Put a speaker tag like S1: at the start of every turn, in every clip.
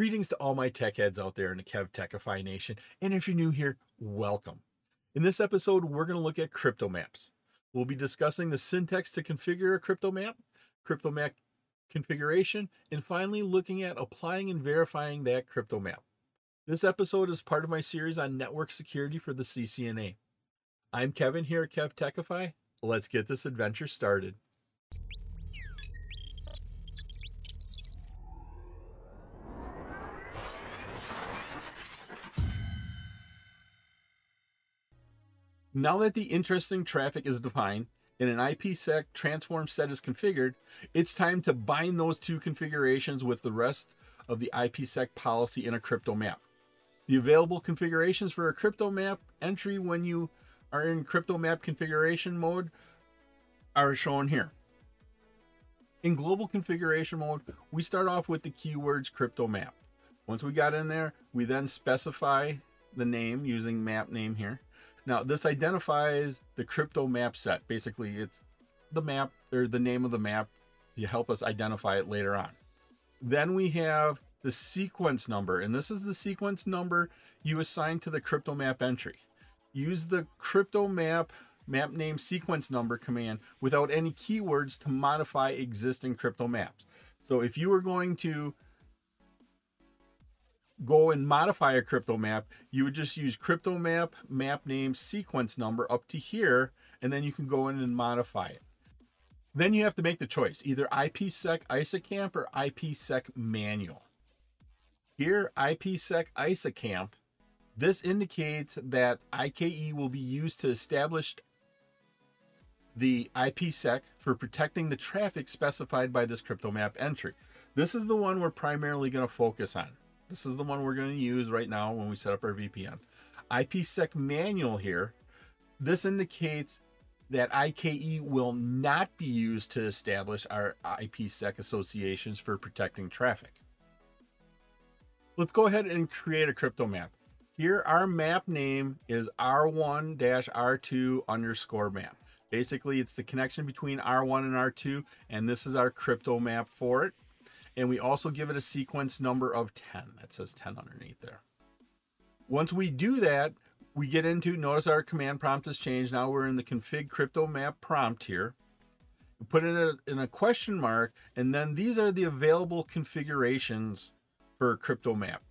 S1: Greetings to all my tech heads out there in the KevTechify Nation. And if you're new here, welcome. In this episode, we're going to look at crypto maps. We'll be discussing the syntax to configure a crypto map, crypto map configuration, and finally looking at applying and verifying that crypto map. This episode is part of my series on network security for the CCNA. I'm Kevin here at KevTechify. Let's get this adventure started. Now that the interesting traffic is defined and an IPsec transform set is configured, it's time to bind those two configurations with the rest of the IPsec policy in a crypto map. The available configurations for a crypto map entry when you are in crypto map configuration mode are shown here. In global configuration mode, we start off with the keywords crypto map. Once we got in there, we then specify the name using map name here. Now, this identifies the crypto map set. Basically, it's the map or the name of the map to help us identify it later on. Then we have the sequence number, and this is the sequence number you assign to the crypto map entry. Use the crypto map map name sequence number command without any keywords to modify existing crypto maps. So if you were going to go and modify a crypto map, you would just use crypto map map name sequence number up to here, and then you can go in and modify it. Then you have to make the choice either IPsec ISAKMP or IPsec manual. Here, IPsec ISAKMP, this indicates that IKE will be used to establish the IPsec for protecting the traffic specified by this crypto map entry. This is the one we're primarily going to focus on. This is the one we're going to use right now when we set up our VPN. IPsec manual here, this indicates that IKE will not be used to establish our IPsec associations for protecting traffic. Let's go ahead and create a crypto map. Here, our map name is R1-R2 underscore map. Basically, it's the connection between R1 and R2, and this is our crypto map for it. And we also give it a sequence number of 10. That says 10 underneath there. Once we do that, we get into, notice our command prompt has changed. Now we're in the config crypto map prompt here. We put in a, in a question mark, and then these are the available configurations for crypto map.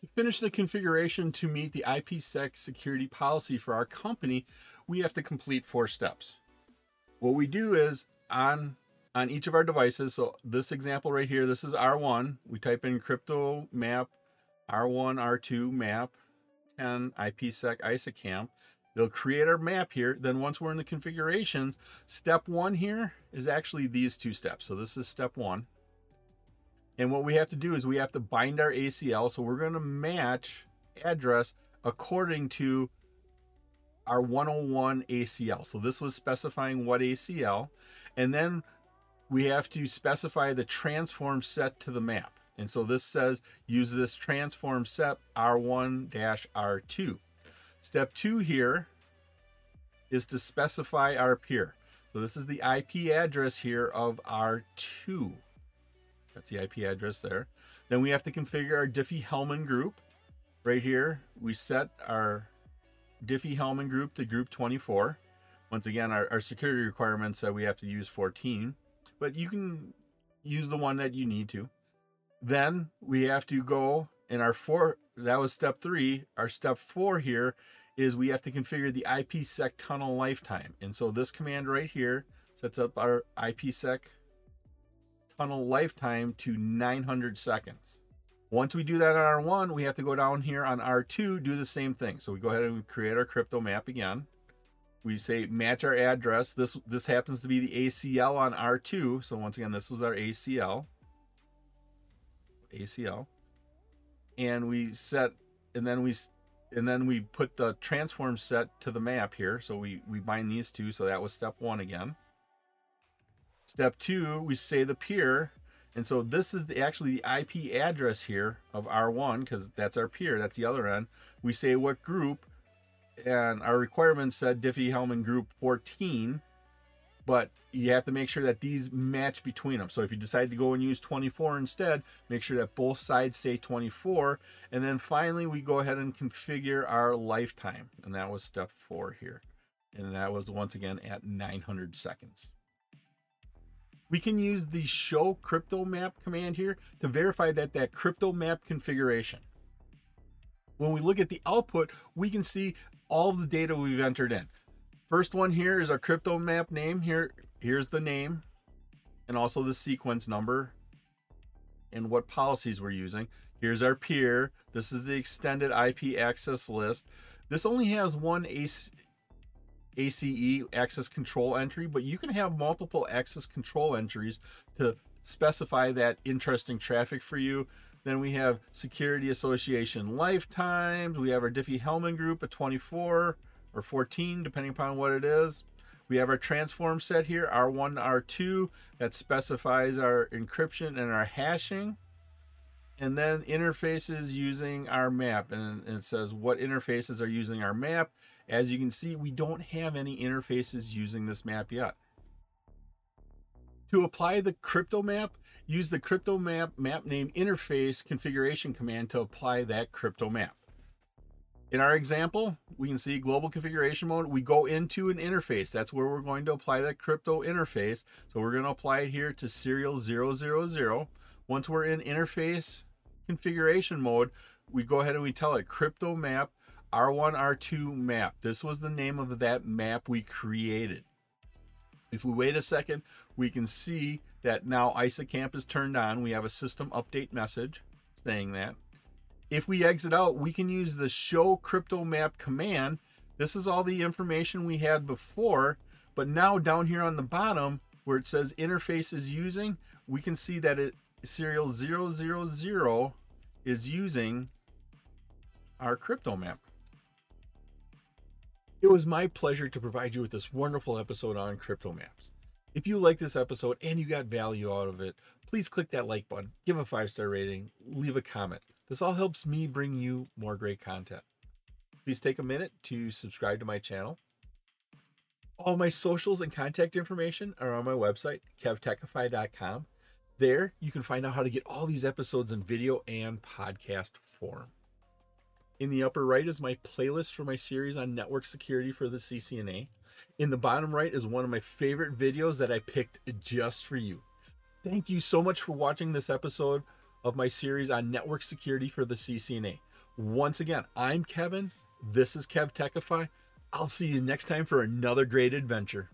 S1: To finish the configuration to meet the IPsec security policy for our company, we have to complete four steps. What we do is on on each of our devices. So this example right here, this is R1. We type in crypto map R1, R2 map 10 IPsec ISAKMP. It'll create our map here. Then once we're in the configurations, step one here is actually these two steps. So this is step one. And what we have to do is we have to bind our ACL. So we're going to match address according to our 101 ACL. So this was specifying what ACL. And then we have to specify the transform set to the map. And so this says use this transform set R1-R2. Step two here is to specify our peer. So this is the IP address here of R2. That's the IP address there. Then we have to configure our Diffie-Hellman group. Right here, we set our Diffie-Hellman group to group 24. Once again, our, our security requirements said we have to use 14 but you can use the one that you need to. Then we have to go in our four, that was step three. Our step four here is we have to configure the IPsec tunnel lifetime. And so this command right here sets up our IPsec tunnel lifetime to 900 seconds. Once we do that on R1, we have to go down here on R2, do the same thing. So we go ahead and create our crypto map again we say match our address. This this happens to be the ACL on R2. So once again, this was our ACL. ACL. And we set and then we and then we put the transform set to the map here. So we we bind these two. So that was step 1 again. Step 2, we say the peer and so this is the, actually the IP address here of R1 because that's our peer, that's the other end. We say what group and our requirements said Diffie-Hellman Group 14. but you have to make sure that these match between them. So if you decide to go and use 24 instead, make sure that both sides say 24. And then finally, we go ahead and configure our lifetime. And that was step four here. And that was once again at 900 seconds. We can use the show crypto map command here to verify that that crypto map configuration. When we look at the output, we can see all the data we've entered in. First one here is our crypto map name. Here, here's the name and also the sequence number and what policies we're using. Here's our peer. This is the extended IP access list. This only has one ACE, ACE access control entry, but you can have multiple access control entries to specify that interesting traffic for you. Then we have Security Association lifetimes. We have our Diffie-Hellman group at 24 or 14, depending upon what it is. We have our transform set here, R1, R2, that specifies our encryption and our hashing. And then interfaces using our map. And it says what interfaces are using our map. As you can see, we don't have any interfaces using this map yet. To apply the crypto map, use the crypto map map name interface configuration command to apply that crypto map. In our example, we can see global configuration mode. We go into an interface. That's where we're going to apply that crypto interface. So we're going to apply it here to serial 000. Once we're in interface configuration mode, we go ahead and we tell it crypto map R1, R2 map. This was the name of that map we created. If we wait a second, we can see that now ISAKMP is turned on. We have a system update message saying that. If we exit out, we can use the show crypto map command. This is all the information we had before, but now down here on the bottom where it says interface is using, we can see that it serial 000 is using our crypto map. It was my pleasure to provide you with this wonderful episode on crypto maps. If you like this episode and you got value out of it, please click that like button, give a five star rating, leave a comment. This all helps me bring you more great content. Please take a minute to subscribe to my channel. All my socials and contact information are on my website, kevtechify.com. There, you can find out how to get all these episodes in video and podcast form. In the upper right is my playlist for my series on network security for the CCNA. In the bottom right is one of my favorite videos that I picked just for you. Thank you so much for watching this episode of my series on network security for the CCNA. Once again, I'm Kevin. This is KevTechify. I'll see you next time for another great adventure.